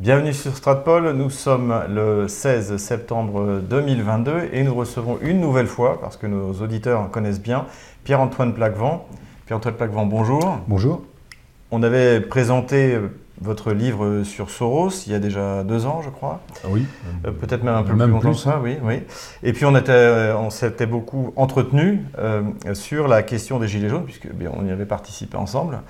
Bienvenue sur Stratpol, nous sommes le 16 septembre 2022 et nous recevons une nouvelle fois, parce que nos auditeurs connaissent bien, Pierre-Antoine Plaquevent. Pierre-Antoine Plaquevent, bonjour. Bonjour. On avait présenté votre livre sur Soros il y a déjà deux ans, je crois. Ah oui. Euh, peut-être même un peu plus longtemps que ça, oui, oui. Et puis on, était, on s'était beaucoup entretenu euh, sur la question des Gilets jaunes, puisque bien, on y avait participé ensemble.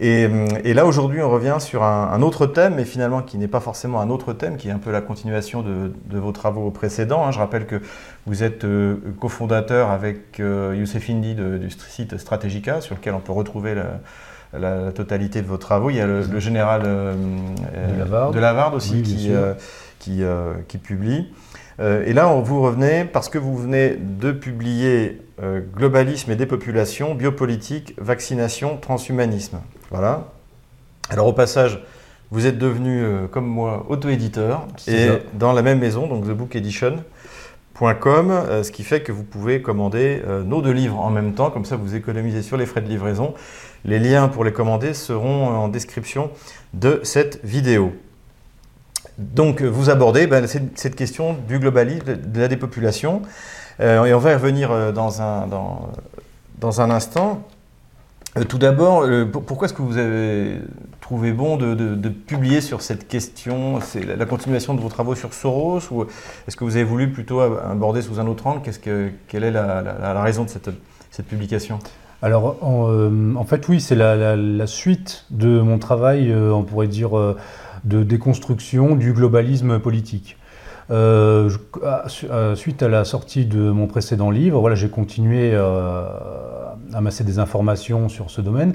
Euh, et, là, aujourd'hui, on revient sur un, autre thème, mais finalement qui n'est pas forcément un autre thème, qui est un peu la continuation de, vos travaux précédents. Hein. Je rappelle que vous êtes euh, cofondateur avec euh, Youssef Indy du site Strategica, sur lequel on peut retrouver la, totalité de vos travaux. Il y a le, général de, Lavarde. aussi qui, qui, qui, publie. et là, vous revenez parce que vous venez de publier Globalisme et dépopulation, biopolitique, vaccination, transhumanisme. Voilà. Alors au passage, vous êtes devenu, euh, comme moi, auto-éditeur et dans la même maison, donc thebookedition.com, euh, ce qui fait que vous pouvez commander euh, nos deux livres en même temps, comme ça vous économisez sur les frais de livraison. Les liens pour les commander seront en description de cette vidéo. Donc vous abordez ben, cette question du globalisme, de la dépopulation, et on va y revenir dans un, dans un instant. Euh, tout d'abord, euh, pourquoi est-ce que vous avez trouvé bon de, publier sur cette question? C'est la, continuation de vos travaux sur Soros ou est-ce que vous avez voulu plutôt aborder sous un autre angle? Que, Quelle est la, raison de cette, publication? Alors, euh, en, fait, oui, c'est la, suite de mon travail, on pourrait dire, de déconstruction du globalisme politique. Euh, suite à la sortie de mon précédent livre, voilà, j'ai continué euh, à amasser des informations sur ce domaine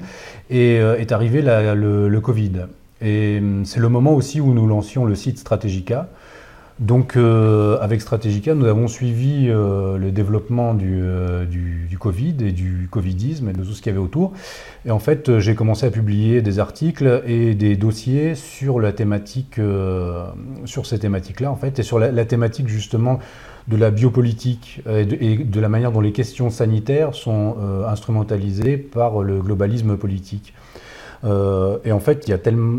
et euh, est arrivé le, Covid. Et hum, c'est le moment aussi où nous lancions le site Strategica, donc, euh, avec Strategica, nous avons suivi euh, le développement euh, du, Covid et du Covidisme et de tout ce qu'il y avait autour. Et en fait, j'ai commencé à publier des articles et des dossiers sur la thématique, sur ces thématiques-là, en fait, et sur la, thématique justement de la biopolitique et de, la manière dont les questions sanitaires sont instrumentalisées par le globalisme politique. Euh, et en fait,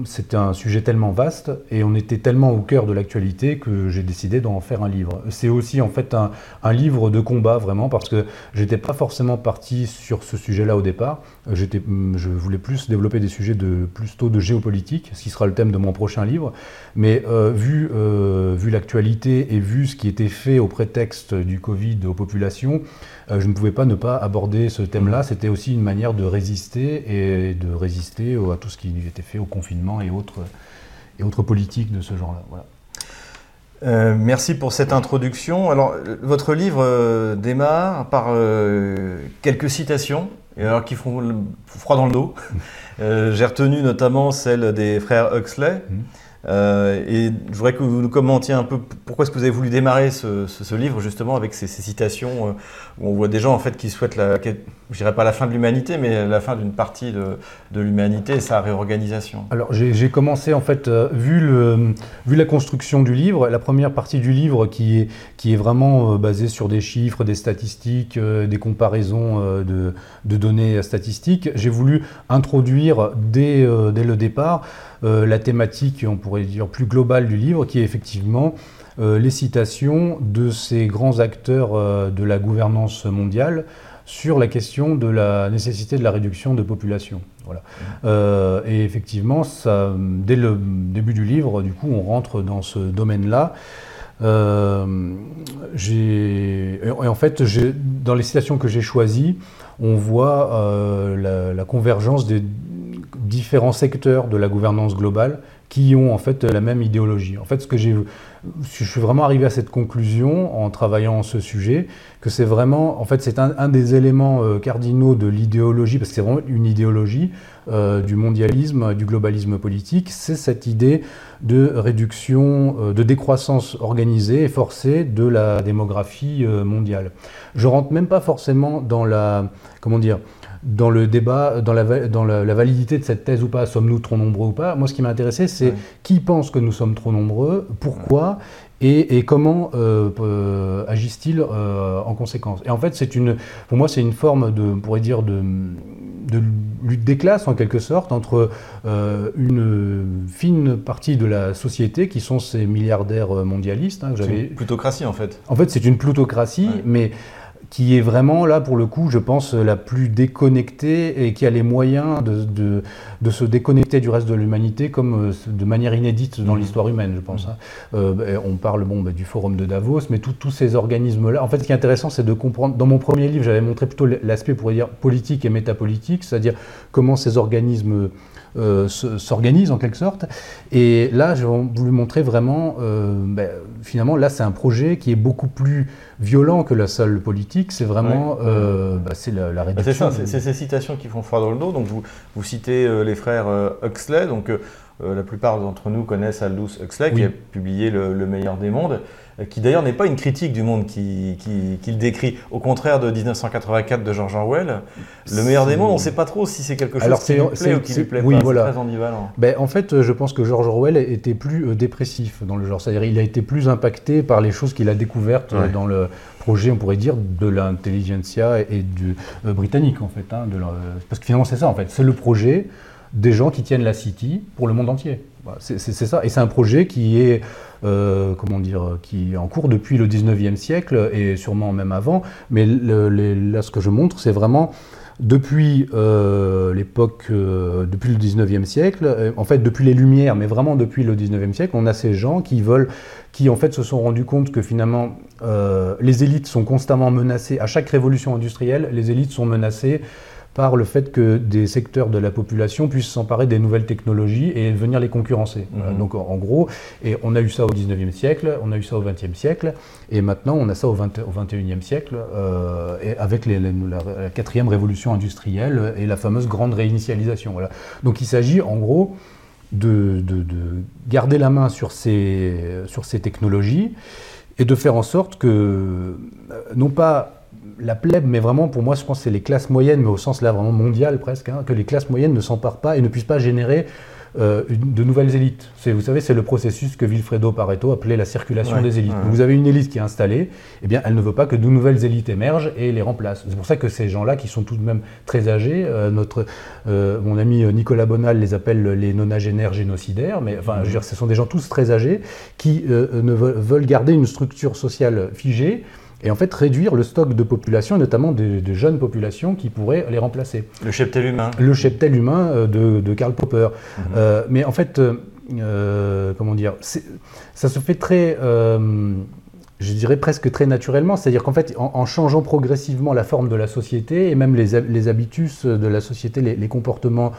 c'était un sujet tellement vaste et on était tellement au cœur de l'actualité que j'ai décidé d'en faire un livre. C'est aussi en fait un, livre de combat vraiment parce que j'étais pas forcément parti sur ce sujet-là au départ. J'étais, je voulais plus développer des sujets de plutôt de géopolitique, ce qui sera le thème de mon prochain livre. Mais euh, vu, euh, vu l'actualité et vu ce qui était fait au prétexte du Covid aux populations, je ne pouvais pas ne pas aborder ce thème-là. C'était aussi une manière de résister et de résister à tout ce qui était fait au confinement et autres, et autres politiques de ce genre-là. Voilà. Euh, merci pour cette introduction. Alors, votre livre euh, démarre par euh, quelques citations, et alors qui font froid dans le dos. J'ai retenu notamment celle des frères Huxley. Mmh. Euh, et je voudrais que vous nous commentiez un peu pourquoi est-ce que vous avez voulu démarrer ce, livre justement avec ces, citations euh, où on voit des gens en fait qui souhaitent, la, je dirais pas la fin de l'humanité, mais la fin d'une partie de, l'humanité et sa réorganisation. Alors j'ai commencé en fait, euh, vu, le, vu la construction du livre, la première partie du livre qui est, qui est vraiment basée sur des chiffres, des statistiques, des comparaisons de, de, données statistiques, j'ai voulu introduire dès, dès le départ la thématique, on pourrait dire, plus globale du livre, qui est effectivement euh, les citations de ces grands acteurs euh, de la gouvernance mondiale sur la question de la nécessité de la réduction de population. Voilà. Euh, et effectivement, dès le début du livre, du coup, on rentre dans ce domaine-là. et en fait, dans les citations que j'ai choisies, on voit la, convergence des différents secteurs de la gouvernance globale qui ont en fait la même idéologie. En fait, ce que j'ai, je suis vraiment arrivé à cette conclusion en travaillant ce sujet, que c'est vraiment, en fait, c'est un, des éléments euh, cardinaux de l'idéologie, parce que c'est vraiment une idéologie euh, du mondialisme, du globalisme politique, c'est cette idée de réduction, euh, de décroissance organisée et forcée de la démographie mondiale. Je rentre même pas forcément dans la, comment dire, dans le débat, dans, la, dans la, validité de cette thèse ou pas, sommes-nous trop nombreux ou pas? Moi, ce qui m'a intéressé, c'est qui pense que nous sommes trop nombreux, pourquoi et, comment euh, euh, agissent-ils euh, en conséquence? Et en fait, c'est une, pour moi, c'est une forme de, on pourrait dire, de, de lutte des classes en quelque sorte entre une fine partie de la société qui sont ces milliardaires mondialistes. Hein, c'est une plutocratie en fait. En fait, c'est une plutocratie, mais qui est vraiment là pour le coup, je pense, la plus déconnectée et qui a les moyens de, de, se déconnecter du reste de l'humanité comme euh, de manière inédite dans mmh. l'histoire humaine, je pense. Mmh. Hein. Euh, on parle bon, bah, du forum de Davos, mais tous ces organismes-là. En fait, ce qui est intéressant, c'est de comprendre. Dans mon premier livre, j'avais montré plutôt l'aspect, pour dire, politique et métapolitique, c'est-à-dire comment ces organismes euh, s'organise en quelque sorte. Et là, j'ai voulu montrer vraiment, euh, ben, finalement, là, c'est un projet qui est beaucoup plus violent que la seule politique. C'est vraiment, euh, ben, c'est la, la, réduction. c'est c'est ces citations qui font froid dans le dos. Donc, vous, vous citez les frères Huxley. Donc, la plupart d'entre nous connaissent Aldous Huxley, qui a publié le, meilleur des mondes qui d'ailleurs n'est pas une critique du monde qu'il qui, décrit. Au contraire de 1984 de George Orwell, Le meilleur des mondes, on ne sait pas trop si c'est quelque chose Alors, qui lui plaît ou qui lui plaît oui, pas. Voilà. C'est très ambivalent. Ben, en fait, je pense que George Orwell était plus euh, dépressif dans le genre. C'est-à-dire il a été plus impacté par les choses qu'il a découvertes euh, dans le projet, on pourrait dire, de l'intelligentsia et du euh, britannique, en fait. Hein, de parce que finalement, c'est ça, en fait. C'est le projet des gens qui tiennent la City pour le monde entier. C'est ça. Et c'est un projet qui est, euh, comment dire, qui est en cours depuis le 19e siècle et sûrement même avant. Mais là, ce que je montre, c'est vraiment depuis euh, l'époque, euh, depuis le 19e siècle, en fait depuis les Lumières, mais vraiment depuis le 19e siècle, on a ces gens qui veulent, qui en fait se sont rendus compte que finalement les élites sont constamment menacées. À chaque révolution industrielle, les élites sont menacées par le fait que des secteurs de la population puissent s'emparer des nouvelles technologies et venir les concurrencer. Mhm. Donc en, gros, et on a eu ça au 19e siècle, on a eu ça au 20e siècle, et maintenant on a ça au, 21e siècle, euh, et avec la, quatrième révolution industrielle et la fameuse grande réinitialisation. Voilà. Donc il s'agit en gros de, de, garder la main sur ces, sur ces technologies et de faire en sorte que, euh, non pas la plèbe, mais vraiment pour moi, je pense que c'est les classes moyennes, mais au sens là vraiment mondial presque, hein, que les classes moyennes ne s'emparent pas et ne puissent pas générer euh, de nouvelles élites. Vous savez, c'est le processus que Vilfredo Pareto appelait la circulation des élites. vous avez une élite qui est installée, eh bien, elle ne veut pas que de nouvelles élites émergent et les remplacent. C'est pour ça que ces gens-là, qui sont tout de même très âgés, euh, notre, euh, mon ami Nicolas Bonal les appelle les nonagénaires génocidaires, mais enfin, je veux dire, ce sont des gens tous très âgés qui ne veulent garder une structure sociale figée et en fait réduire le stock de population, notamment de, jeunes populations qui pourraient les remplacer. Le cheptel humain. Le cheptel humain euh, de, Karl Popper. Mhm. Euh, mais en fait, euh, comment dire, ça se fait très, je dirais presque très naturellement, c'est-à-dire qu'en fait, en, changeant progressivement la forme de la société et même les, les habitus de la société, les, les comportements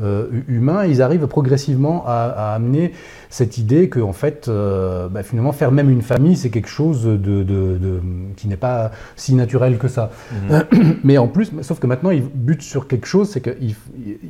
euh, humains, ils arrivent progressivement à, amener cette idée que, en fait, euh, bah, finalement, faire même une famille, c'est quelque chose de, qui n'est pas si naturel que ça. Mhm. Mais en plus, sauf que maintenant, ils butent sur quelque chose, c'est qu'il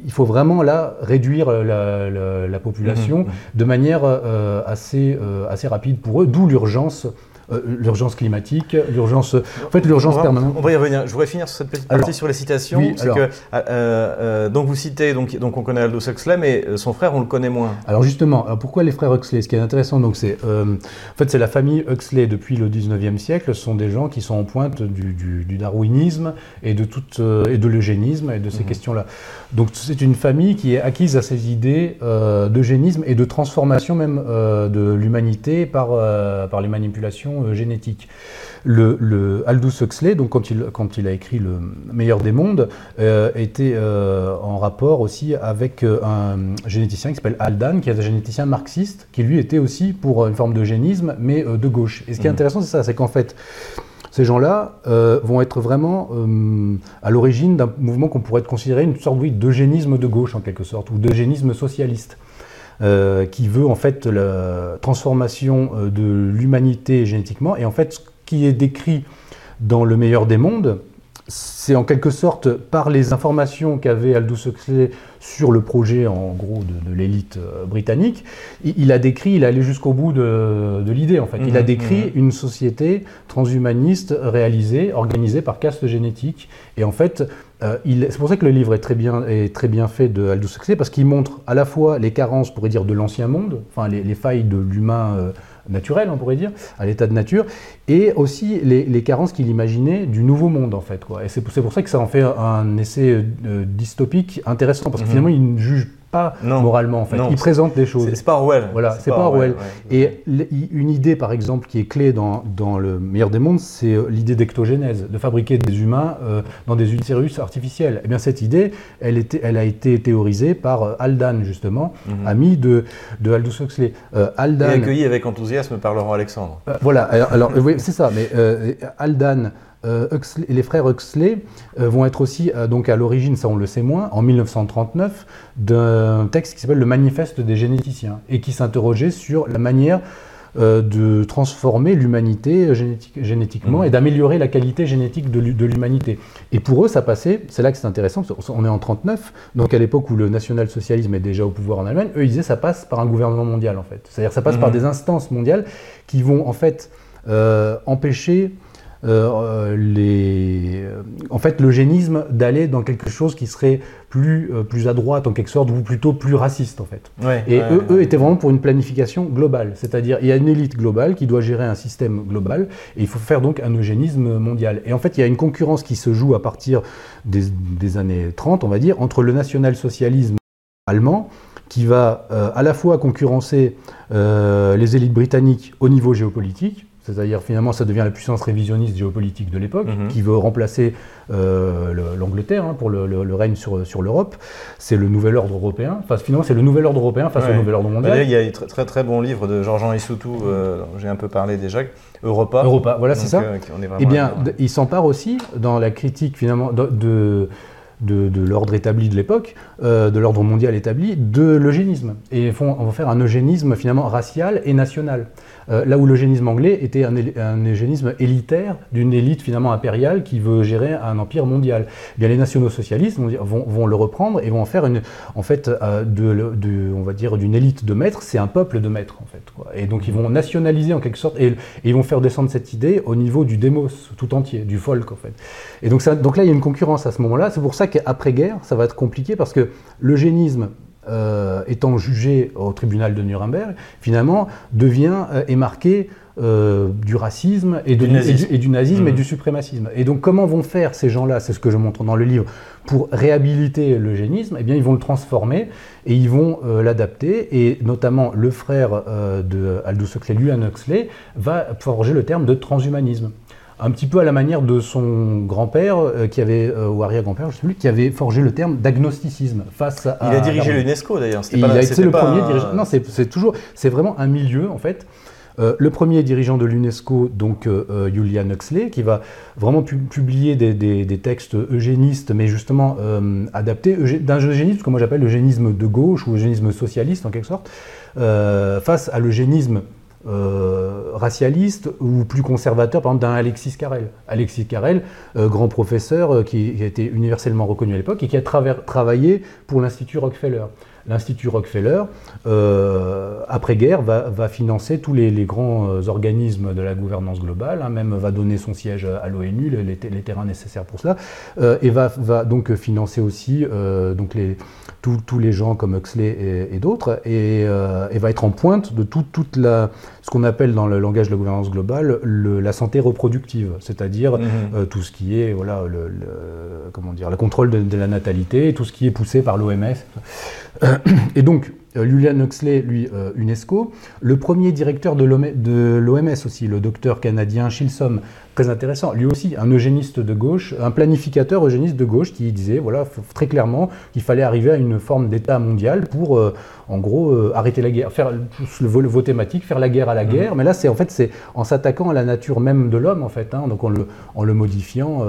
il faut vraiment là réduire la, population mhm. de manière euh, assez, assez rapide pour eux, d'où l'urgence euh, l'urgence climatique, l'urgence, en fait, l'urgence permanente. On va y revenir. Je voudrais finir sur cette petite partie sur les citations. que, euh, euh, donc vous citez, donc, donc on connaît Aldous Huxley, mais son frère, on le connaît moins. Alors justement, pourquoi les frères Huxley? Ce qui est intéressant, donc c'est, en fait, c'est la famille Huxley depuis le 19e siècle. Ce sont des gens qui sont en pointe du, du, darwinisme et de toute et de l'eugénisme et de ces mhm. questions-là. Donc c'est une famille qui est acquise à ces idées d'eugénisme et de transformation même de l'humanité par par les manipulations euh, génétique. Le, Aldous Huxley, donc quand il, quand il a écrit Le meilleur des mondes, euh, était euh, en rapport aussi avec un généticien qui s'appelle Aldan, qui est un généticien marxiste, qui lui était aussi pour une forme d'eugénisme, mais de gauche. Et ce qui est mmh. intéressant, c'est ça, c'est qu'en fait, ces gens-là vont être vraiment à l'origine d'un mouvement qu'on pourrait considérer une sorte d'eugénisme de gauche en quelque sorte, ou d'eugénisme socialiste. Euh, qui veut en fait la transformation euh, de l'humanité génétiquement. Et en fait, ce qui est décrit dans Le meilleur des mondes, c'est en quelque sorte par les informations qu'avait Aldous Huxley sur le projet en gros de, l'élite euh, britannique, il, a décrit, il est allé jusqu'au bout de, l'idée en fait. il a mhm, décrit mhm. une société transhumaniste réalisée, organisée par caste génétique. Et en fait, euh, c'est pour ça que le livre est très bien, est très bien fait de Aldous Huxley parce qu'il montre à la fois les carences, pourrait dire, de l'ancien monde, enfin les, failles de l'humain. Euh, naturel, on pourrait dire, à l'état de nature, et aussi les, carences qu'il imaginait du nouveau monde, en fait. Quoi. Et c'est pour, ça que ça en fait un essai dystopique intéressant, parce que mhm. finalement, il ne juge pas moralement en fait. il présente des choses. C'est pas Orwell. Voilà, c'est pas, Orwell. Et une idée par exemple qui est clé dans, dans le meilleur des mondes, c'est euh, l'idée d'ectogénèse, de fabriquer des humains euh, dans des utérus artificiels. Et eh bien cette idée, elle, était, elle a été théorisée par euh, Aldan justement, mhm. ami de, de Aldous Huxley. Aldan, Et accueilli avec enthousiasme par Laurent Alexandre. voilà, alors, oui, c'est ça, mais Aldan euh, les frères Huxley euh, vont être aussi euh, donc à l'origine, ça on le sait moins, en 1939, d'un texte qui s'appelle le Manifeste des généticiens et qui s'interrogeait sur la manière de transformer l'humanité génétiquement mmh. et d'améliorer la qualité génétique de l'humanité. Et pour eux, ça passait, c'est là que c'est intéressant, on est en 39, donc à l'époque où le national-socialisme est déjà au pouvoir en Allemagne, eux ils disaient ça passe par un gouvernement mondial en fait. C'est-à-dire ça passe par mmh. des instances mondiales qui vont en fait empêcher euh, les, euh, en fait, l'eugénisme d'aller dans quelque chose qui serait plus, euh, plus à droite en quelque sorte, ou plutôt plus raciste en fait. et eux, eux, étaient vraiment pour une planification globale, c'est-à-dire il y a une élite globale qui doit gérer un système global, et il faut faire donc un eugénisme mondial. Et en fait, il y a une concurrence qui se joue à partir des, des années 30, on va dire, entre le national-socialisme allemand, qui va à la fois concurrencer les élites britanniques au niveau géopolitique, c'est-à-dire finalement ça devient la puissance révisionniste géopolitique de l'époque, mhm. qui veut remplacer euh, l'Angleterre hein, pour le, règne sur, sur l'Europe. C'est le nouvel ordre européen. Enfin, finalement, c'est le nouvel ordre européen face au nouvel ordre mondial. il y a un très, très, très bon livre de Jean-Jean Issoutou, euh, j'ai un peu parlé déjà, Europa. Europa, voilà, c'est ça. Euh, eh bien, il s'empare aussi dans la critique finalement de de, l'ordre établi de l'époque, euh, de l'ordre mondial établi, de l'eugénisme. Et font, on va faire un eugénisme finalement racial et national. Euh, là où l'eugénisme anglais était un, eugénisme élitaire d'une élite finalement impériale qui veut gérer un empire mondial. Eh bien, les nationaux-socialistes vont, vont, le reprendre et vont en faire une, en fait, euh, de, on va dire d'une élite de maîtres, c'est un peuple de maîtres en fait. Et donc ils vont nationaliser en quelque sorte et, ils vont faire descendre cette idée au niveau du démos tout entier, du folk en fait. Et donc, donc là il y a une concurrence à ce moment-là. C'est pour ça qu'après-guerre, ça va être compliqué parce que l'eugénisme euh, étant jugé au tribunal de Nuremberg, finalement, devient euh, et marqué euh, du racisme et, du, nazisme et, du, nazisme et mmh. du suprémacisme. Et donc comment vont faire ces gens-là, c'est ce que je montre dans le livre, pour réhabiliter l'eugénisme? Eh bien ils vont le transformer et ils vont l'adapter et notamment le frère de Aldous Huxley, Luan Huxley, va forger le terme de transhumanisme un petit peu à la manière de son grand-père, euh, qui avait, euh, ou arrière-grand-père, je sais plus, qui avait forgé le terme d'agnosticisme face à. Il a dirigé l'UNESCO d'ailleurs. Il a été le premier dirigeant. Non, c'est toujours, c'est vraiment un milieu en fait. Euh, le premier dirigeant de l'UNESCO, donc Julian Huxley, qui va vraiment publier des, textes eugénistes, mais justement adaptés d'un eugénisme que moi j'appelle l'eugénisme de gauche ou eugénisme socialiste en quelque sorte, face à l'eugénisme euh, racialiste ou plus conservateur, par exemple, d'un Alexis Carrel. Alexis Carrel, euh, grand professeur euh, qui, a été universellement reconnu à l'époque et qui a travaillé pour l'Institut Rockefeller l'Institut Rockefeller, euh, après-guerre, va, financer tous les, grands euh, organismes de la gouvernance globale, hein, même va donner son siège à l'ONU, les, terrains nécessaires pour cela, euh, et va, donc financer aussi donc tous les gens comme Huxley et, d'autres, et, va être en pointe de toute la, ce qu'on appelle dans le langage de la gouvernance globale la santé reproductive, c'est-à-dire mmh. tout ce qui est voilà, le, comment dire, le contrôle de, de, la natalité, tout ce qui est poussé par l'OMS. Et donc, euh, Julian Huxley, lui, euh, UNESCO. Le premier directeur de l'OMS aussi, le docteur canadien Shilsom, très intéressant. Lui aussi, un eugéniste de gauche, un planificateur eugéniste de gauche qui disait, voilà, très clairement, qu'il fallait arriver à une forme d'État mondial pour, euh, en gros, arrêter la guerre, faire le vos thématiques, faire la guerre à la mmh. guerre. Mais là, c'est en fait, c'est en s'attaquant à la nature même de l'homme, en fait, hein, donc en le, en le modifiant.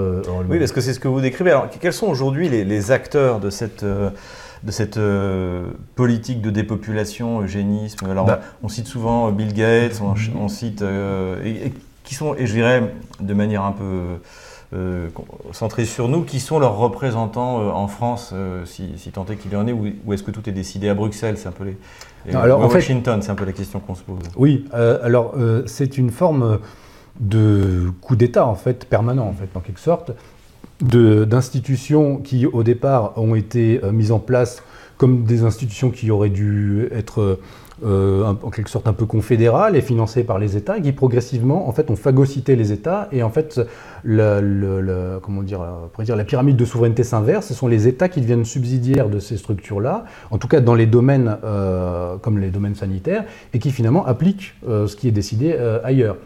oui, parce que c'est ce que vous décrivez. Alors, quels sont aujourd'hui les, les, acteurs de cette de cette euh, politique de dépopulation, eugénisme. Alors, bah. on, cite souvent Bill Gates, on, cite. Euh, et, qui sont, et je dirais de manière un peu euh, centrée sur nous, qui sont leurs représentants en France, si, tant est qu'il y en ait, ou, est-ce que tout est décidé à Bruxelles C'est un peu les. alors, en Washington, c'est un peu la question qu'on se pose. Oui, alors c'est une forme de coup d'État en fait permanent en fait en quelque sorte d'institutions qui, au départ, ont été euh, mises en place comme des institutions qui auraient dû être en quelque sorte un peu confédérales et financées par les États, qui progressivement en fait ont phagocyté les États et en fait le, comment dire, dire, la pyramide de souveraineté s'inverse. Ce sont les États qui deviennent subsidiaires de ces structures-là, en tout cas dans les domaines comme les domaines sanitaires, et qui finalement appliquent ce qui est décidé ailleurs.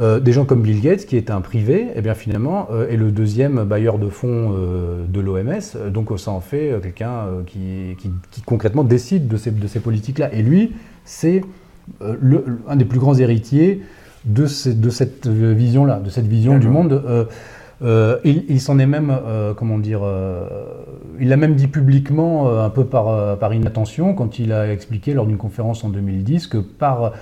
Euh, des gens comme Bill Gates, qui est un privé, eh bien finalement euh, est le deuxième bailleur de fonds euh, de l'OMS. Donc ça en fait quelqu'un qui, concrètement décide de ces, de ces politiques-là. Et lui, c'est un des plus grands héritiers de, de cette vision-là, de cette vision du monde. il, s'en est même, comment dire, il l'a même dit publiquement, un peu par, par inattention, quand il a expliqué lors d'une conférence en 2010 que par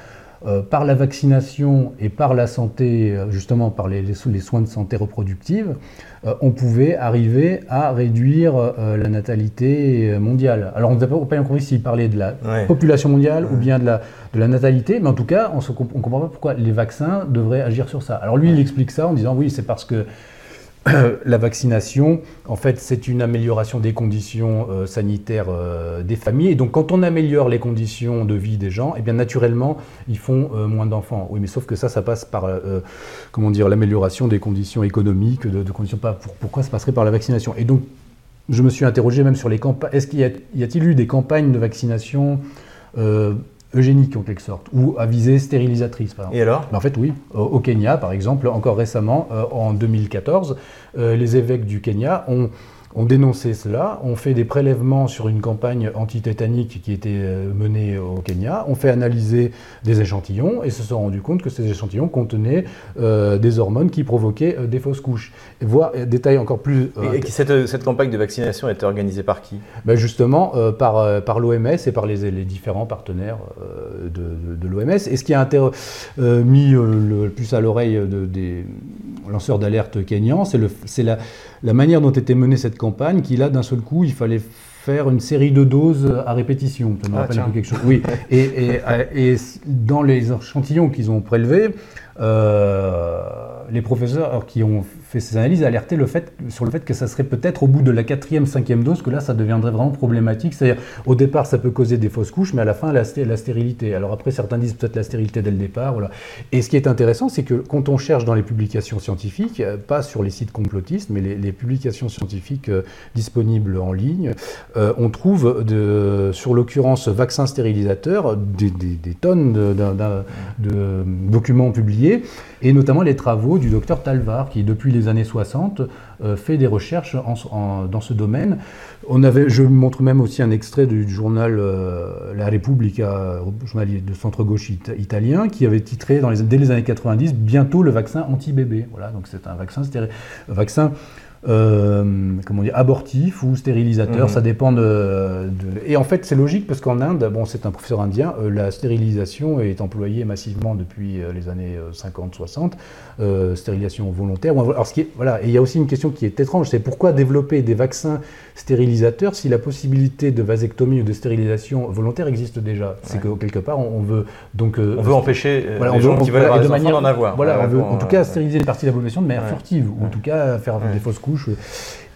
euh, par la vaccination et par la santé, euh, justement par les, soins de santé reproductive, euh, on pouvait arriver à réduire la natalité mondiale. Alors on n'a pas bien compris s'il parlait de la population mondiale ou bien de la, de la natalité, mais en tout cas on ne comprend pas pourquoi les vaccins devraient agir sur ça. Alors lui il explique ça en disant oui c'est parce que la vaccination, en fait, c'est une amélioration des conditions euh, sanitaires euh, des familles. Et donc, quand on améliore les conditions de vie des gens, eh bien, naturellement, ils font euh, moins d'enfants. Oui, mais sauf que ça, ça passe par, comment dire, l'amélioration des conditions économiques, de, conditions pas. pourquoi ça passerait par la vaccination? Et donc, je me suis interrogé même sur les campagnes. Est-ce qu'il y a-t-il eu des campagnes de vaccination eugénique en quelque sorte, ou à visée stérilisatrice. Par Et alors? En fait, oui. Au Kenya, par exemple, encore récemment, euh, en 2014, euh, les évêques du Kenya ont on dénonçait cela, on fait des prélèvements sur une campagne antitétanique qui était euh, menée au Kenya, on fait analyser des échantillons et se sont rendu compte que ces échantillons contenaient euh, des hormones qui provoquaient euh, des fausses couches. Voir détail encore plus. et, cette, cette, campagne de vaccination a été organisée par qui? Ben Justement par, par l'OMS et par les, les différents partenaires de, de, l'OMS. Et ce qui a mis le, plus à l'oreille des lanceurs d'alerte kenyans, c'est la, la manière dont était menée cette campagne, qui là, d'un seul coup, il fallait faire une série de doses à répétition. Ah, quelque chose. Oui. et, et, dans les échantillons qu'ils ont prélevés, euh, les professeurs qui ont fait ces analyses alertaient le fait, sur le fait que ça serait peut-être au bout de la quatrième, cinquième dose que là, ça deviendrait vraiment problématique. C'est-à-dire, au départ, ça peut causer des fausses couches, mais à la fin, la, stérilité. Alors après, certains disent peut-être la stérilité dès le départ. Voilà. Et ce qui est intéressant, c'est que quand on cherche dans les publications scientifiques, euh, pas sur les sites complotistes, mais les, publications scientifiques euh, disponibles en ligne, euh, on trouve, de, sur l'occurrence vaccin stérilisateur, des, tonnes de, de documents publiés, et notamment les travaux du docteur Talvar, qui depuis les années 60, euh, fait des recherches dans ce domaine. On avait, je montre même aussi un extrait du, journal euh, La Repubblica, journal de centre-gauche italien, qui avait titré dans les, dès les années 90 Bientôt le vaccin anti-bébé. Voilà, donc c'est un vaccin, vaccin euh, comment dire, abortif ou stérilisateur, mhm. ça dépend de, Et en fait, c'est logique parce qu'en Inde, bon, c'est un professeur indien, euh, la stérilisation est employée massivement depuis euh, les années 50-60, stérilisation volontaire. Alors, ce qui est, voilà, et il y a aussi une question qui est étrange, c'est pourquoi développer des vaccins stérilisateurs si la possibilité de vasectomie ou de stérilisation volontaire existe déjà? C'est que quelque part, on, veut donc on veut empêcher voilà, les gens qui veulent avoir de manière, en avoir. Voilà, on veut en tout cas stériliser une partie de la population de manière furtive, ou en tout cas faire des fausses couches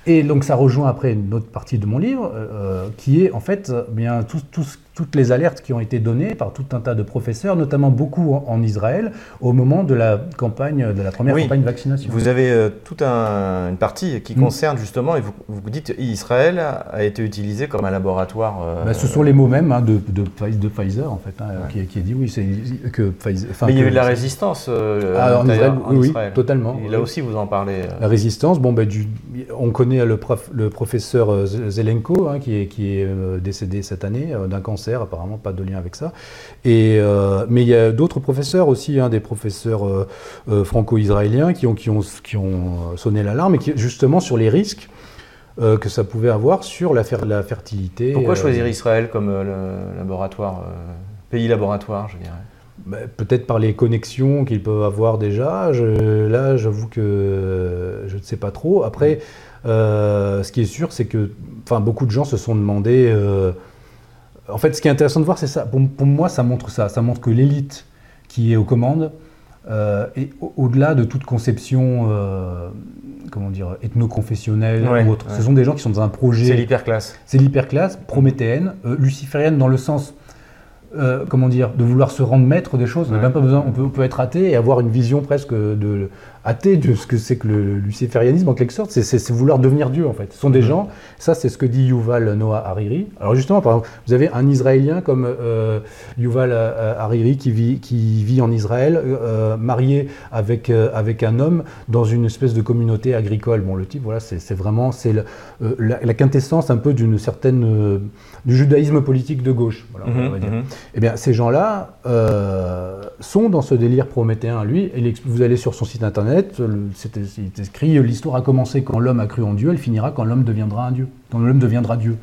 et donc ça rejoint après une autre partie de mon livre, euh, qui est en fait bien tout, tout, toutes les alertes qui ont été données par tout un tas de professeurs, notamment beaucoup en, Israël, au moment de la campagne, de la première campagne de vaccination. Vous avez euh, toute une partie qui mm. concerne justement, et vous, vous dites Israël a été utilisé comme un laboratoire. Euh, bah, ce sont les mots mêmes hein, de, de, de, Pfizer en fait, hein, qui, qui, a dit oui, c'est que Pfizer. Mais il y a eu de la résistance euh, ah, en, Israël, oui, totalement. Et là aussi, vous en parlez. La résistance, bon, ben, du, on connaît le, prof, le professeur Zelenko hein, qui est, qui est décédé cette année d'un cancer apparemment pas de lien avec ça. Et, euh, mais il y a d'autres professeurs aussi, hein, des professeurs euh, euh, franco-israéliens qui ont, qui, ont, qui ont sonné l'alarme, et qui, justement sur les risques que ça pouvait avoir sur la, la fertilité. Pourquoi choisir Israël comme laboratoire, pays laboratoire, je dirais? Bah, Peut-être par les connexions qu'ils peuvent avoir déjà. Je, là, j'avoue que je ne sais pas trop. Après, ce qui est sûr, c'est que beaucoup de gens se sont demandé en fait, ce qui est intéressant de voir, c'est ça. Pour, moi, ça montre ça. Ça montre que l'élite qui est aux commandes euh, est au-delà de toute conception, euh, comment dire, ethno-confessionnelle ou autre. Ce sont des gens qui sont dans un projet. C'est l'hyperclasse. C'est l'hyperclasse, prométhéenne, euh, luciférienne dans le sens comment dire, de vouloir se rendre maître des choses. On même pas besoin. On peut, on peut, être athée et avoir une vision presque de athée de ce que c'est que le luciférianisme en quelque sorte, c'est vouloir devenir Dieu en fait. Ce sont des mm. gens, ça c'est ce que dit Yuval Noah Hariri. Alors justement, par exemple, vous avez un Israélien comme euh, Yuval euh, Hariri qui vit, qui vit en Israël, euh, marié avec, avec un homme dans une espèce de communauté agricole. Bon, le type, voilà, c'est vraiment c'est la, la, quintessence un peu d'une certaine du judaïsme politique de gauche. Voilà, on va mm-hmm. Mm-hmm. Eh bien, ces gens-là sont dans ce délire prométhéen. Lui, vous allez sur son site internet c'était écrit l'histoire a commencé quand l'homme a cru en Dieu, elle finira quand l'homme deviendra un Dieu, quand l'homme deviendra Dieu.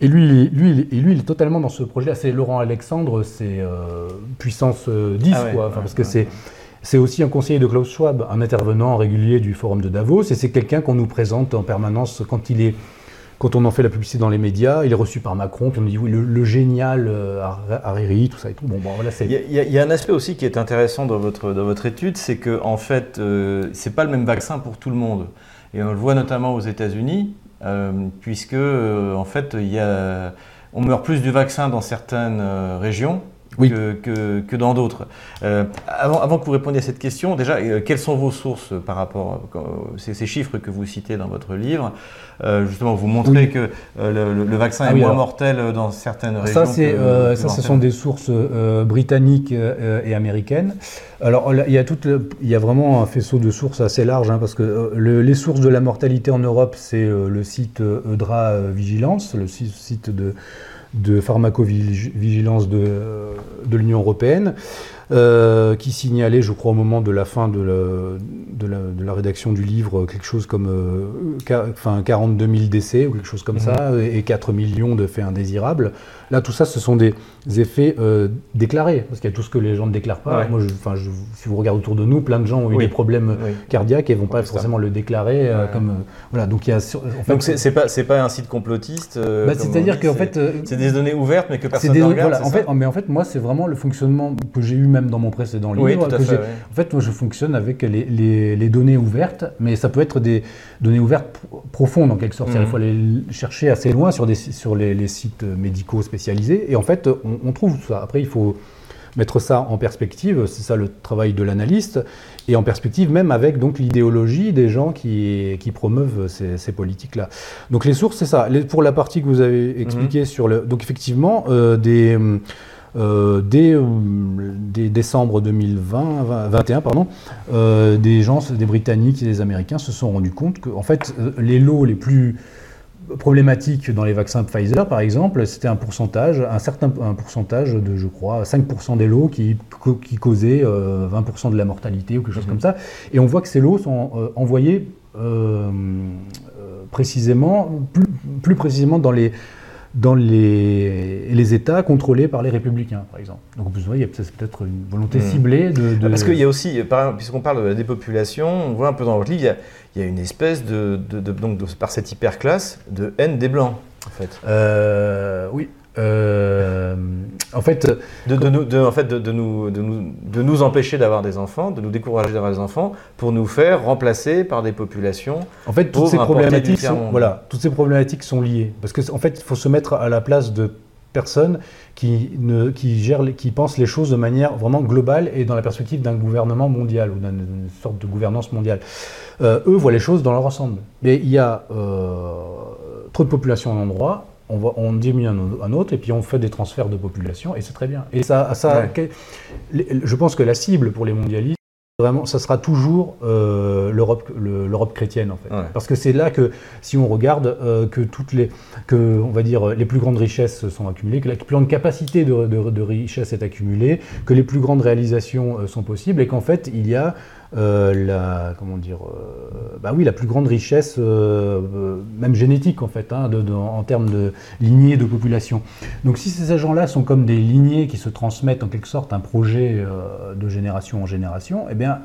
Et lui, lui, et lui, il est totalement dans ce projet-là. C'est Laurent Alexandre, c'est euh, puissance 10, euh, ah quoi. parce que c'est. C'est aussi un conseiller de Klaus Schwab, un intervenant régulier du Forum de Davos, et c'est quelqu'un qu'on nous présente en permanence quand il est quand on en fait la publicité dans les médias, il est reçu par Macron, puis on dit oui, le, génial euh, Hariri, tout ça et tout. Bon, bon voilà, il, y a, un aspect aussi qui est intéressant dans votre, dans votre étude, c'est que en fait, euh, c'est pas le même vaccin pour tout le monde. Et on le voit notamment aux États-Unis, euh, puisque euh, en fait, il y a, on meurt plus du vaccin dans certaines régions que, que, dans d'autres. Euh, avant, avant, que vous répondiez à cette question, déjà, euh, quelles sont vos sources par rapport à ces, ces, chiffres que vous citez dans votre livre euh, Justement, vous montrez que le, vaccin ah est moins mortel dans certaines régions. Ça, ça ce sont des sources britanniques et américaines. Alors, il y, a toute, il y a vraiment un faisceau de sources assez large, hein, parce que les sources de la mortalité en Europe, c'est le site Eudra Vigilance, le site de de pharmacovigilance de, de l'Union européenne, euh, qui signalait, je crois, au moment de la fin de la, de la, rédaction du livre, quelque chose comme euh, enfin, 42 000 décès ou quelque chose comme mhm. ça, et 4 millions de faits indésirables. Là, tout ça, ce sont des effets euh, déclarés, parce qu'il y a tout ce que les gens ne déclarent pas. Moi, je, je, si vous regardez autour de nous, plein de gens ont eu des problèmes cardiaques et ne vont pas forcément le déclarer. comme, voilà, donc il y a, en fait, donc c'est pas, pas un site complotiste bah, C'est-à-dire qu'en fait... c'est des données ouvertes, mais que personne ne regarde, voilà, en fait, Mais en fait, moi, c'est vraiment le fonctionnement que j'ai eu même dans mon précédent livre. En fait, moi, je fonctionne avec les, données ouvertes, mais ça peut être des données ouvertes profondes en quelque sorte. Il faut aller chercher assez loin sur, des, sur les, sites médicaux spécialisés, et en fait, on, trouve ça. Après, il faut mettre ça en perspective, c'est ça le travail de l'analyste, et en perspective même avec donc l'idéologie des gens qui, qui promeuvent ces, politiques-là. Donc les sources, c'est ça. pour la partie que vous avez expliquée mhm. sur le... Donc effectivement, euh, des... Euh, dès, euh, dès, décembre 2020, 21, pardon, euh, des gens, des Britanniques et des Américains se sont rendus compte que, en fait, les lots les plus problématiques dans les vaccins Pfizer, par exemple, c'était un pourcentage, un certain un pourcentage de, je crois, 5% des lots qui, qui causaient 20% de la mortalité ou quelque chose mhm. comme ça. Et on voit que ces lots sont envoyés précisément, plus, plus précisément dans les dans les, les, États contrôlés par les républicains, par exemple. Donc vous voyez, c'est peut-être une volonté hmm. ciblée de... Parce qu'il y a aussi, puisqu'on parle de la dépopulation, on voit un peu dans votre livre, il y a, il y a une espèce de, de, donc par cette hyperclasse, de haine des Blancs, en fait. Euh, oui, euh, en fait, de, de, nous, de, en fait, de, de, nous, de, nous, de nous empêcher d'avoir des enfants, de nous décourager d'avoir des enfants, pour nous faire remplacer par des populations. En fait, toutes ces problématiques sont, voilà, toutes ces problématiques sont liées, parce qu'en en fait, il faut se mettre à la place de personnes qui, ne, qui, gèrent, qui pensent les choses de manière vraiment globale et dans la perspective d'un gouvernement mondial ou d'une sorte de gouvernance mondiale. Euh, eux voient les choses dans leur ensemble. Mais il y a euh, trop de population à un endroit, on, va, on diminue un, autre et puis on fait des transferts de population et c'est très bien. Et ça, ça je pense que la cible pour les mondialistes, vraiment, ça sera toujours euh, l'Europe chrétienne en fait. Parce que c'est là que, si on regarde, euh, que toutes les, que, on va dire, les plus grandes richesses sont accumulées, que la plus grande capacité de, de richesse est accumulée, que les plus grandes réalisations euh, sont possibles et qu'en fait, il y a la, comment dire, euh, bah oui, la plus grande richesse, euh, même génétique en fait, hein, en termes de lignée de population. Donc si ces agents-là sont comme des lignées qui se transmettent en quelque sorte un projet de génération en génération, eh bien,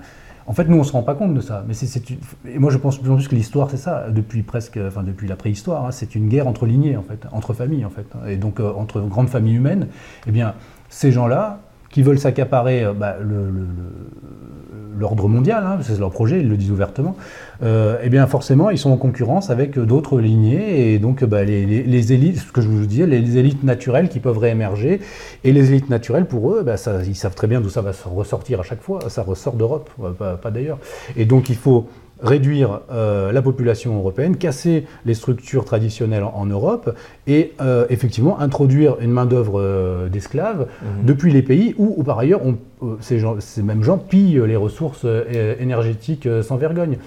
en fait, nous, on se rend pas compte de ça. Mais c'est, et moi, je pense plus en plus que l'histoire, c'est ça, depuis presque, enfin depuis la préhistoire, hein, c'est une guerre entre lignées en fait, entre familles en fait, et donc entre grandes familles humaines. Eh bien, ces gens-là, qui veulent s'accaparer bah, le, l'ordre mondial, hein, c'est leur projet, ils le disent ouvertement, euh, eh bien forcément ils sont en concurrence avec d'autres lignées et donc bah, les, élites, ce que je vous disais, les élites naturelles qui peuvent réémerger et les élites naturelles pour eux, bah, ils savent très bien d'où ça va ressortir à chaque fois, ça ressort d'Europe, pas d'ailleurs. Et donc il faut réduire euh, la population européenne, casser les structures traditionnelles en, Europe et euh, effectivement introduire une main-d'œuvre euh, d'esclaves mhm. depuis les pays où, par ailleurs, ces, ces, mêmes gens pillent les ressources énergétiques sans vergogne.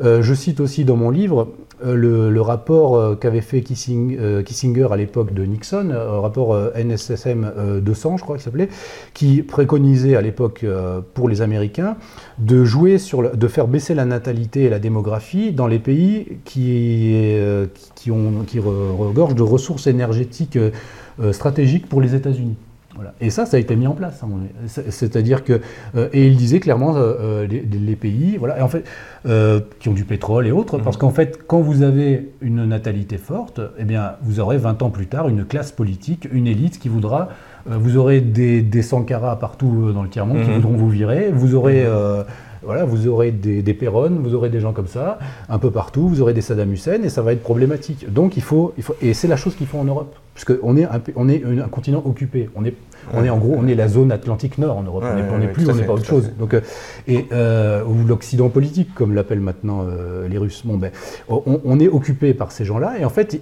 Je cite aussi dans mon livre euh, le, rapport euh, qu'avait fait euh, Kissinger à l'époque de Nixon, rapport NSSM 200, je crois qu'il s'appelait, qui préconisait à l'époque pour les Américains de jouer sur, de faire baisser la natalité et la démographie dans les pays qui, qui regorgent de ressources énergétiques stratégiques pour les États-Unis. Et ça, ça a été mis en place. C'est-à-dire que, euh, et il disait clairement euh, euh, les, pays, voilà, en fait, qui ont du pétrole et autres, parce mhm. qu'en fait, quand vous avez une natalité forte, eh bien, vous aurez 20 ans plus tard une classe politique, une élite qui voudra, vous aurez des, des Sankara partout dans le tiers monde qui mhm. voudront vous virer, vous aurez mhm. Voilà, vous aurez des, des vous aurez des gens comme ça, un peu partout, vous aurez des Saddam Hussein, et ça va être problématique. Donc il faut, il faut et c'est la chose qu'il faut en Europe, puisqu'on est un, on est un continent occupé, on est, on est en gros, on est la zone Atlantique Nord en Europe, on n'est plus, on n'est pas autre chose. Donc, euh, et euh, ou l'Occident politique, comme l'appellent maintenant euh, les Russes. Bon, ben, on, est occupé par ces gens-là, et en fait,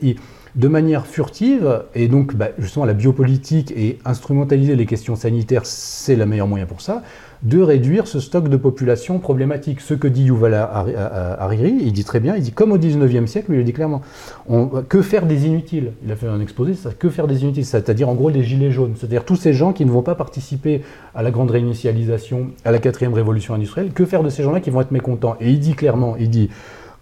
de manière furtive, et donc bah, justement la biopolitique et instrumentaliser les questions sanitaires, c'est le meilleur moyen pour ça de réduire ce stock de population problématique. Ce que dit Yuval Hariri, il dit très bien, il dit comme au 19e siècle, il le dit clairement, que faire des inutiles? Il a fait un exposé, ça, que faire des inutiles? C'est-à-dire en gros les gilets jaunes, c'est-à-dire tous ces gens qui ne vont pas participer à la grande réinitialisation, à la quatrième révolution industrielle, que faire de ces gens-là qui vont être mécontents? Et il dit clairement, il dit,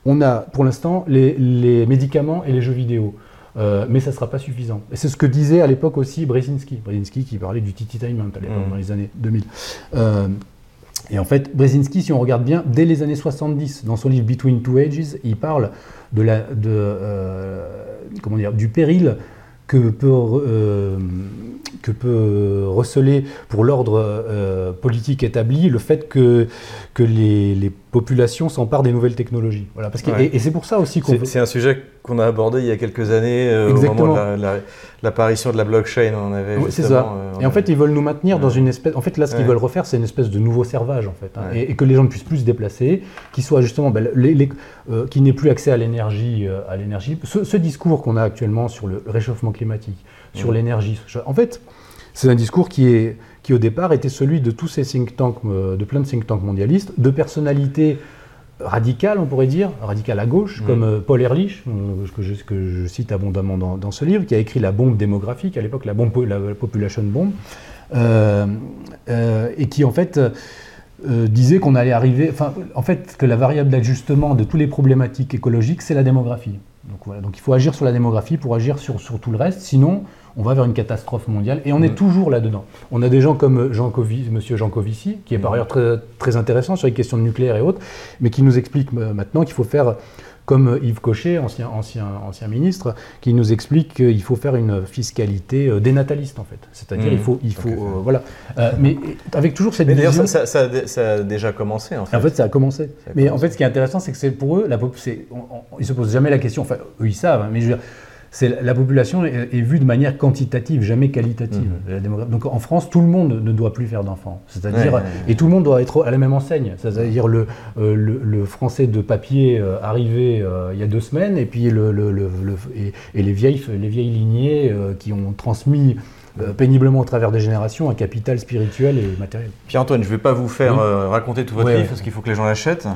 on a pour l'instant les médicaments et les jeux vidéo. Euh, mais ça ne sera pas suffisant. Et c'est ce que disait à l'époque aussi Brzezinski. Brzezinski qui parlait du tititainment à l'époque, mm. dans les années 2000. Euh, et en fait, Brzezinski, si on regarde bien, dès les années 70, dans son livre Between Two Ages, il parle de la, de, euh, comment dire, du péril que peut, que peut receler pour l'ordre politique établi le fait que, que les, les populations s'emparent des nouvelles technologies. Voilà, parce que, et, c'est pour ça aussi qu'on... C'est un sujet qu'on a abordé il y a quelques années, euh, au moment de l'apparition de la blockchain. On avait c'est ça. Euh, et en fait, ils veulent nous maintenir dans une espèce. En fait, là, ce qu'ils veulent refaire, c'est une espèce de nouveau servage, en fait, hein. et, que les gens ne puissent plus se déplacer, qu'ils soient justement, ben, les, euh, qui n'aient plus accès à l'énergie, à l'énergie. Ce, discours qu'on a actuellement sur le réchauffement climatique, sur l'énergie, en fait, c'est un discours qui est qui au départ était celui de tous ces think tanks, de plein de think tanks mondialistes, de personnalités radical, on pourrait dire, radical à gauche, mm. comme euh, Paul Ehrlich, euh, que je, que je cite abondamment dans, ce livre, qui a écrit La bombe démographique, à l'époque la, bombe, la population bomb, euh, et qui en fait disait qu'on allait arriver, enfin, en fait, que la variable d'ajustement de toutes les problématiques écologiques, c'est la démographie. Donc voilà, donc il faut agir sur la démographie pour agir sur, sur tout le reste, sinon on va vers une catastrophe mondiale et on est mm. toujours là-dedans. On a des gens comme Jean Covici, Monsieur Jean Covici, qui est par mm. ailleurs très, très, intéressant sur les questions de nucléaire et autres, mais qui nous explique euh, maintenant qu'il faut faire comme Yves Cochet, ancien, ancien, ancien ministre, qui nous explique qu'il faut faire une fiscalité euh, dénataliste en fait. C'est-à-dire il mm. faut, il faut, euh, voilà. mais avec toujours cette mais vision. Ça, ça, ça, a déjà commencé en fait. En fait, ça a commencé. mais en fait, ce qui est intéressant, c'est que c'est pour eux, la, ils se posent jamais la question. Enfin, eux ils savent, hein, mais je veux dire, la population est, vue de manière quantitative, jamais qualitative. Mmh. Donc en France, tout le monde ne doit plus faire d'enfants. C'est-à-dire, et tout le monde doit être à la même enseigne. C'est-à-dire le, euh, le, français de papier euh, arrivé euh, il y a deux semaines, et puis le, et, les vieilles, les vieilles lignées qui ont transmis euh, péniblement au travers des générations un capital spirituel et matériel. Pierre-Antoine, je ne vais pas vous faire euh, raconter tout votre livre parce qu'il faut que les gens l'achètent.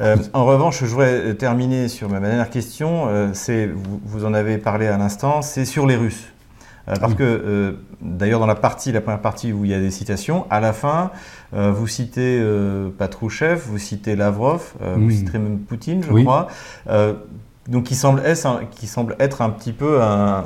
Euh, en revanche, je voudrais terminer sur ma dernière question. c'est, vous, vous, en avez parlé à l'instant, c'est sur les Russes. parce que, d'ailleurs, dans la partie, la première partie où il y a des citations, à la fin, vous citez Patrouchev, vous citez Lavrov, vous citez même Poutine, je crois donc qui semble, être, qui semble être un petit peu un,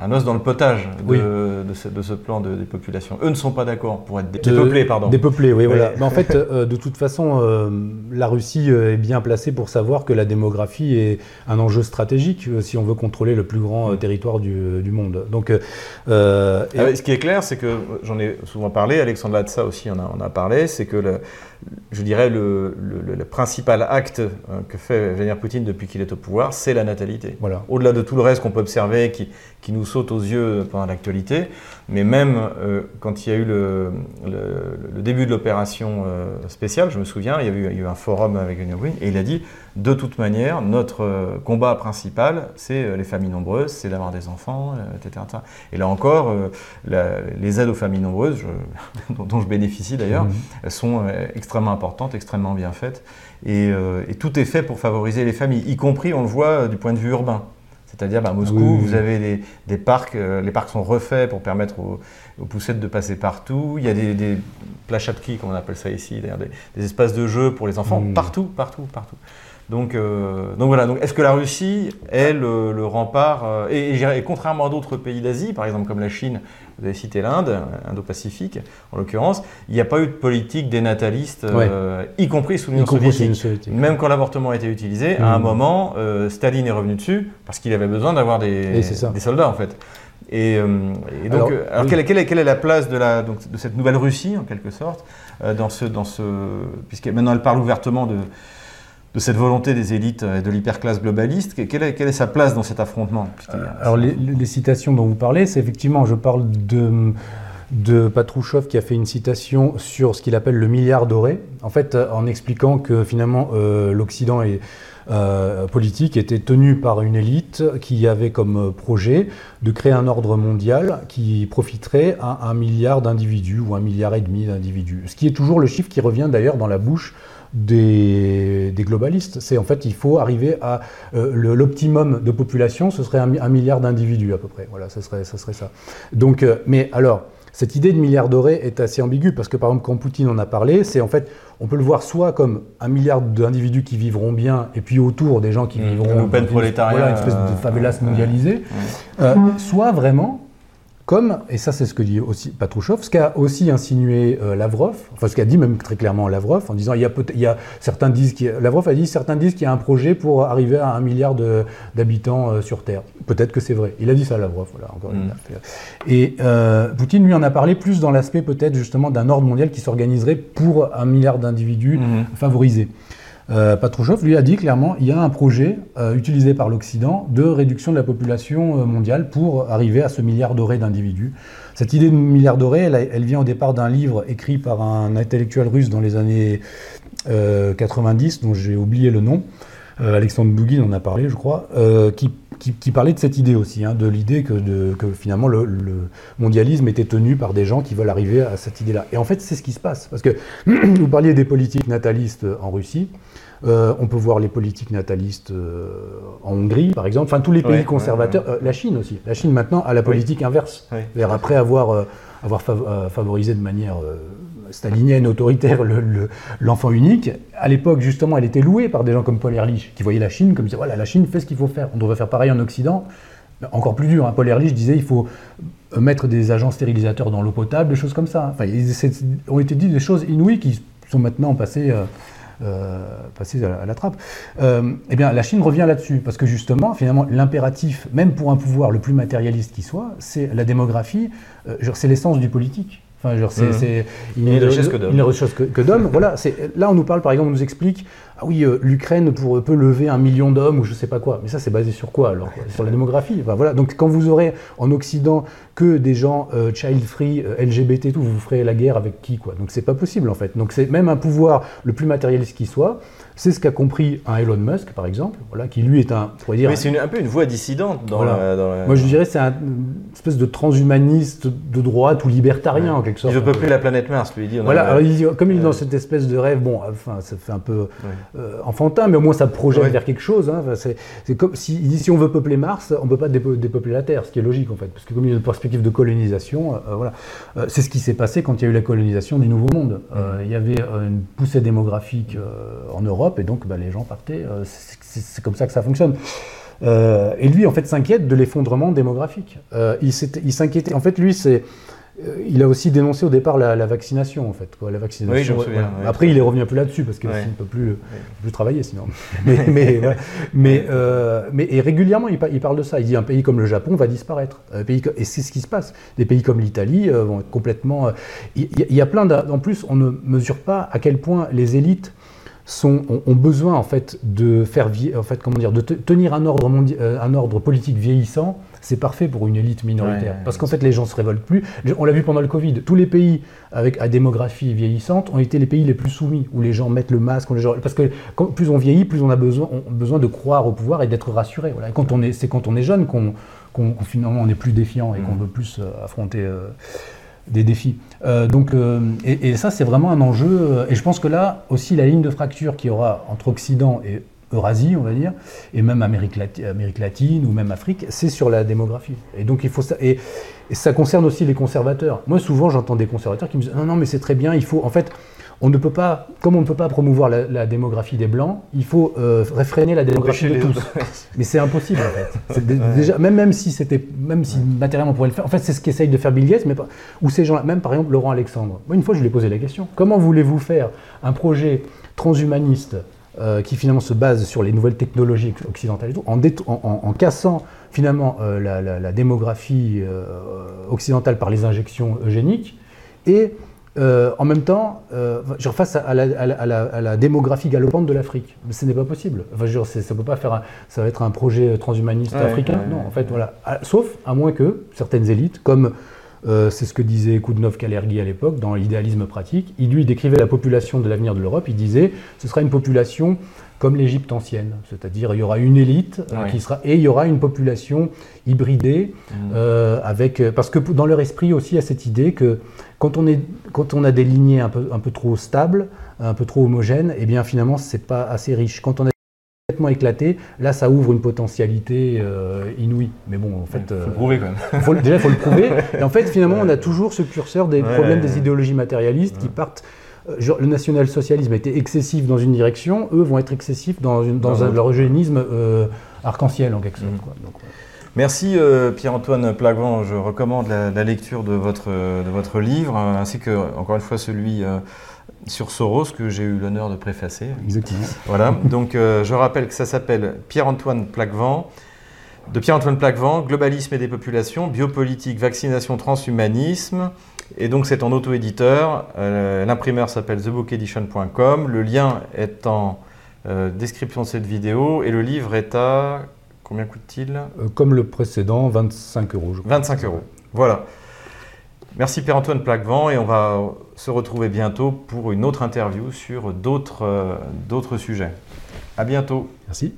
un, os dans le potage de, de, ce, plan de, des populations. Eux ne sont pas d'accord pour être dépeuplés, pardon. Dépeuplés, oui, voilà. Mais en fait, euh, de toute façon, euh, la Russie euh, est bien placée pour savoir que la démographie est un enjeu stratégique si on veut contrôler le plus grand territoire du, du, monde. Donc, ah ce qui est clair, c'est que j'en ai souvent parlé, Alexandre ça aussi en a, on a parlé, c'est que le, je dirais, le, le, principal acte que fait Vladimir Poutine depuis qu'il est au pouvoir, c'est la natalité. Voilà. Au-delà de tout le reste qu'on peut observer, qui, qui, nous saute aux yeux pendant l'actualité, mais même euh, quand il y a eu le, le début de l'opération euh, spéciale, je me souviens, il y, a eu, il y a eu un forum avec Vladimir Poutine, et il a dit, de toute manière, notre combat principal, c'est les familles nombreuses, c'est d'avoir des enfants, etc., Et là encore, les aides aux familles nombreuses, dont, je bénéficie d'ailleurs, mmh. sont extrêmement importantes, extrêmement bien faites. Euh, et, tout est fait pour favoriser les familles, y compris, on le voit, euh, du point de vue urbain. C'est-à-dire, à bah, Moscou, vous avez des, parcs, euh, les parcs sont refaits pour permettre aux, poussettes de passer partout. Il y a des, des comme on appelle ça ici, des, des, espaces de jeu pour les enfants, mmh. partout, partout, partout. Donc, donc voilà, donc est-ce que la Russie est le, rempart, et, et, contrairement à d'autres pays d'Asie, par exemple comme la Chine, vous avez cité l'Inde, Indo-Pacifique en l'occurrence, il n'y a pas eu de politique dénataliste, euh, y compris sous l'Union soviétique. Même quand l'avortement a été utilisé, à un mmh. moment, euh, Staline est revenu dessus parce qu'il avait besoin d'avoir des, des, soldats en fait. Et, euh, donc, alors, quelle, quelle, est, la place de, la, donc, de cette nouvelle Russie en quelque sorte dans ce, dans ce, puisque maintenant elle parle ouvertement de de cette volonté des élites et de l'hyperclasse globaliste. Quelle est, quelle est, sa place dans cet affrontement Alors les, citations dont vous parlez, c'est effectivement, je parle de, de Patrouchov qui a fait une citation sur ce qu'il appelle le milliard doré, en fait en expliquant que finalement euh, l'Occident est euh, politique était tenu par une élite qui avait comme projet de créer un ordre mondial qui profiterait à un milliard d'individus ou un milliard et demi d'individus. Ce qui est toujours le chiffre qui revient d'ailleurs dans la bouche des, globalistes. C'est en fait, il faut arriver à euh, l'optimum de population, ce serait un, milliard d'individus à peu près. Voilà, ce serait, ça serait ça. Donc, euh, mais alors, cette idée de milliard doré est assez ambiguë parce que par exemple, quand Poutine en a parlé, c'est en fait, on peut le voir soit comme un milliard d'individus qui vivront bien et puis autour des gens qui mmh. vivront. Une. Voilà, une espèce de favelas mondialisé. Euh, soit vraiment comme, et ça c'est ce que dit aussi Patrouchov, ce qu'a aussi insinué euh, Lavrov, enfin ce qu'a dit même très clairement Lavrov, en disant il y a, il y a certains disent Lavrov a dit certains disent qu'il y a un projet pour arriver à un milliard d'habitants euh, sur Terre. Peut-être que c'est vrai. Il a dit ça Lavrov, voilà, encore une mm. Et euh, Poutine lui en a parlé plus dans l'aspect peut-être justement d'un ordre mondial qui s'organiserait pour un milliard d'individus mm. favorisés. Euh, lui a dit clairement il y a un projet euh, utilisé par l'Occident de réduction de la population euh, mondiale pour arriver à ce milliard doré d'individus. Cette idée de milliard doré, elle, vient au départ d'un livre écrit par un intellectuel russe dans les années 90, dont j'ai oublié le nom. Alexandre Bougin en a parlé, je crois, qui, parlait de cette idée aussi, hein, de l'idée que, finalement le, le, mondialisme était tenu par des gens qui veulent arriver à cette idée-là. Et en fait, c'est ce qui se passe. Parce que vous parliez des politiques natalistes en Russie. Euh, on peut voir les politiques natalistes euh, en Hongrie, par exemple. Enfin, tous les pays conservateurs. Euh, la Chine aussi. La Chine, maintenant, a la politique inverse. Après avoir, avoir favorisé de manière stalinienne, autoritaire, l'enfant unique, à l'époque, justement, elle était louée par des gens comme Paul Ehrlich, qui voyaient la Chine comme voilà, la Chine fait ce qu'il faut faire. On devrait faire pareil en Occident. Encore plus dur, hein. Paul Ehrlich disait il faut mettre des agents stérilisateurs dans l'eau potable, des choses comme ça. Enfin, ont été dit des choses inouïes qui sont maintenant passées passer à la, trappe. Euh, eh bien, la Chine revient là-dessus, parce que justement, finalement, l'impératif, même pour un pouvoir le plus matérialiste qui soit, c'est la démographie, euh, c'est l'essence du politique. Enfin, genre, c'est, mmh. une, une, chose que que, d'hommes. voilà, là, on nous parle, par exemple, on nous explique ah oui, euh, l'Ukraine peut lever un million d'hommes ou je sais pas quoi. Mais ça, c'est basé sur quoi alors Sur la démographie? voilà. Donc, quand vous aurez en Occident que des gens euh, child-free, euh, LGBT et tout, vous ferez la guerre avec qui quoi? Donc, c'est pas possible en fait. Donc, c'est même un pouvoir le plus matérialiste qui soit. C'est ce qu'a compris un Elon Musk, par exemple, voilà, qui lui est un. Dire, Mais c'est un peu une voix dissidente dans, la, Moi, je dirais c'est une espèce de transhumaniste de droite ou libertarien, en quelque sorte. Il veut peupler la planète Mars, lui. Dit, voilà, comme il est dans cette espèce de rêve, bon, enfin, ça fait un peu enfantin, mais au moins ça projette vers quelque chose. Hein. c'est comme si, si on veut peupler Mars, on ne peut pas dépeupler la Terre, ce qui est logique en fait, parce que comme il y a une perspective de colonisation, voilà. c'est ce qui s'est passé quand il y a eu la colonisation du Nouveau Monde. il y avait une poussée démographique en Europe, et donc bah, les gens partaient. c'est comme ça que ça fonctionne. Euh, et lui, en fait, s'inquiète de l'effondrement démographique. Euh, il s'inquiétait. En fait, lui, c'est. Euh, il a aussi dénoncé au départ la, vaccination, en fait. Quoi, la vaccination. Oui, je me Après, il est revenu un peu là-dessus parce qu'il ne peut plus, plus, travailler sinon. mais, mais, mais, mais et régulièrement, il, parle de ça. Il dit un pays comme le Japon va disparaître. Un pays, et c'est ce qui se passe. Des pays comme l'Italie vont être complètement. Il, y a plein. En plus, on ne mesure pas à quel point les élites ont, besoin en fait de faire en fait comment dire de tenir un ordre euh, un ordre politique vieillissant c'est parfait pour une élite minoritaire parce qu'en fait les gens se révoltent plus on l'a vu pendant le Covid tous les pays avec à démographie vieillissante ont été les pays les plus soumis où les gens mettent le masque les gens, parce que plus on vieillit plus on a besoin besoin de croire au pouvoir et d'être rassuré voilà quand on est c'est quand on est jeune qu'on finalement on est plus défiant et qu'on mmh. veut plus euh, affronter euh, des défis. Euh, donc, euh, et, ça, c'est vraiment un enjeu. Et je pense que là aussi, la ligne de fracture qu'il y aura entre Occident et Eurasie, on va dire, et même Amérique, latine ou même Afrique, c'est sur la démographie. Et donc, il faut ça. Et, et ça concerne aussi les conservateurs. Moi, souvent, j'entends des conservateurs qui me disent non, non, mais c'est très bien. Il faut, en fait, on ne peut pas, comme on ne peut pas promouvoir la, démographie des blancs, il faut euh, réfréner la démographie de tous. Mais c'est impossible en fait. Déjà, même, même si c'était, même si matériellement on pourrait le faire. En fait, c'est ce qu'essaye de faire Bill Gates, mais pas, ou ces gens-là, même par exemple Laurent Alexandre. Moi, une fois, je lui ai posé la question comment voulez-vous faire un projet transhumaniste euh, qui finalement se base sur les nouvelles technologies occidentales et tout, en, en, cassant finalement euh, la, démographie occidentale par les injections eugéniques et euh, en même temps, euh, face à la, démographie galopante de l'Afrique. Ce n'est pas possible. Enfin, je ça peut pas faire. ça va être un projet transhumaniste africain. non, en fait, voilà. Sauf à moins que certaines élites, comme euh, c'est ce que disait Koudnov Kalergi à l'époque dans l'idéalisme pratique, il lui décrivait la population de l'avenir de l'Europe. Il disait, ce sera une population comme l'Égypte ancienne, c'est-à-dire il y aura une élite euh, qui sera et il y aura une population hybridée mmh. euh, avec parce que dans leur esprit aussi il y a cette idée que quand on est quand on a des lignées un peu un peu trop stables, un peu trop homogènes, et eh bien finalement c'est pas assez riche. Quand on a complètement éclaté, là ça ouvre une potentialité euh, inouïe. Mais bon, en fait, il faut le prouver quand même. déjà, il faut le prouver. Et en fait, finalement, on a toujours ce curseur des problèmes des idéologies matérialistes qui partent euh, le national-socialisme a été excessif dans une direction, eux vont être excessifs dans, leur eugénisme euh, arc-en-ciel en quelque sorte. Mm. Merci euh, Pierre-Antoine Plagvan, je recommande la, lecture de votre, de votre livre, ainsi que, encore une fois, celui sur Soros que j'ai eu l'honneur de préfacer. Exactement. Voilà, donc je rappelle que ça s'appelle Pierre-Antoine Plaquevent, de Pierre-Antoine Plaquevent, Globalisme et des populations, biopolitique, vaccination, transhumanisme. Et donc c'est en auto-éditeur. Euh, l'imprimeur s'appelle thebookedition.com. Le lien est en euh, description de cette vidéo. Et le livre est à... Combien coûte-t-il? Euh, Comme le précédent, 25 euros. 25 euros. Voilà. Merci Pierre-Antoine Plaquevent et on va se retrouver bientôt pour une autre interview sur d'autres sujets. À bientôt. Merci.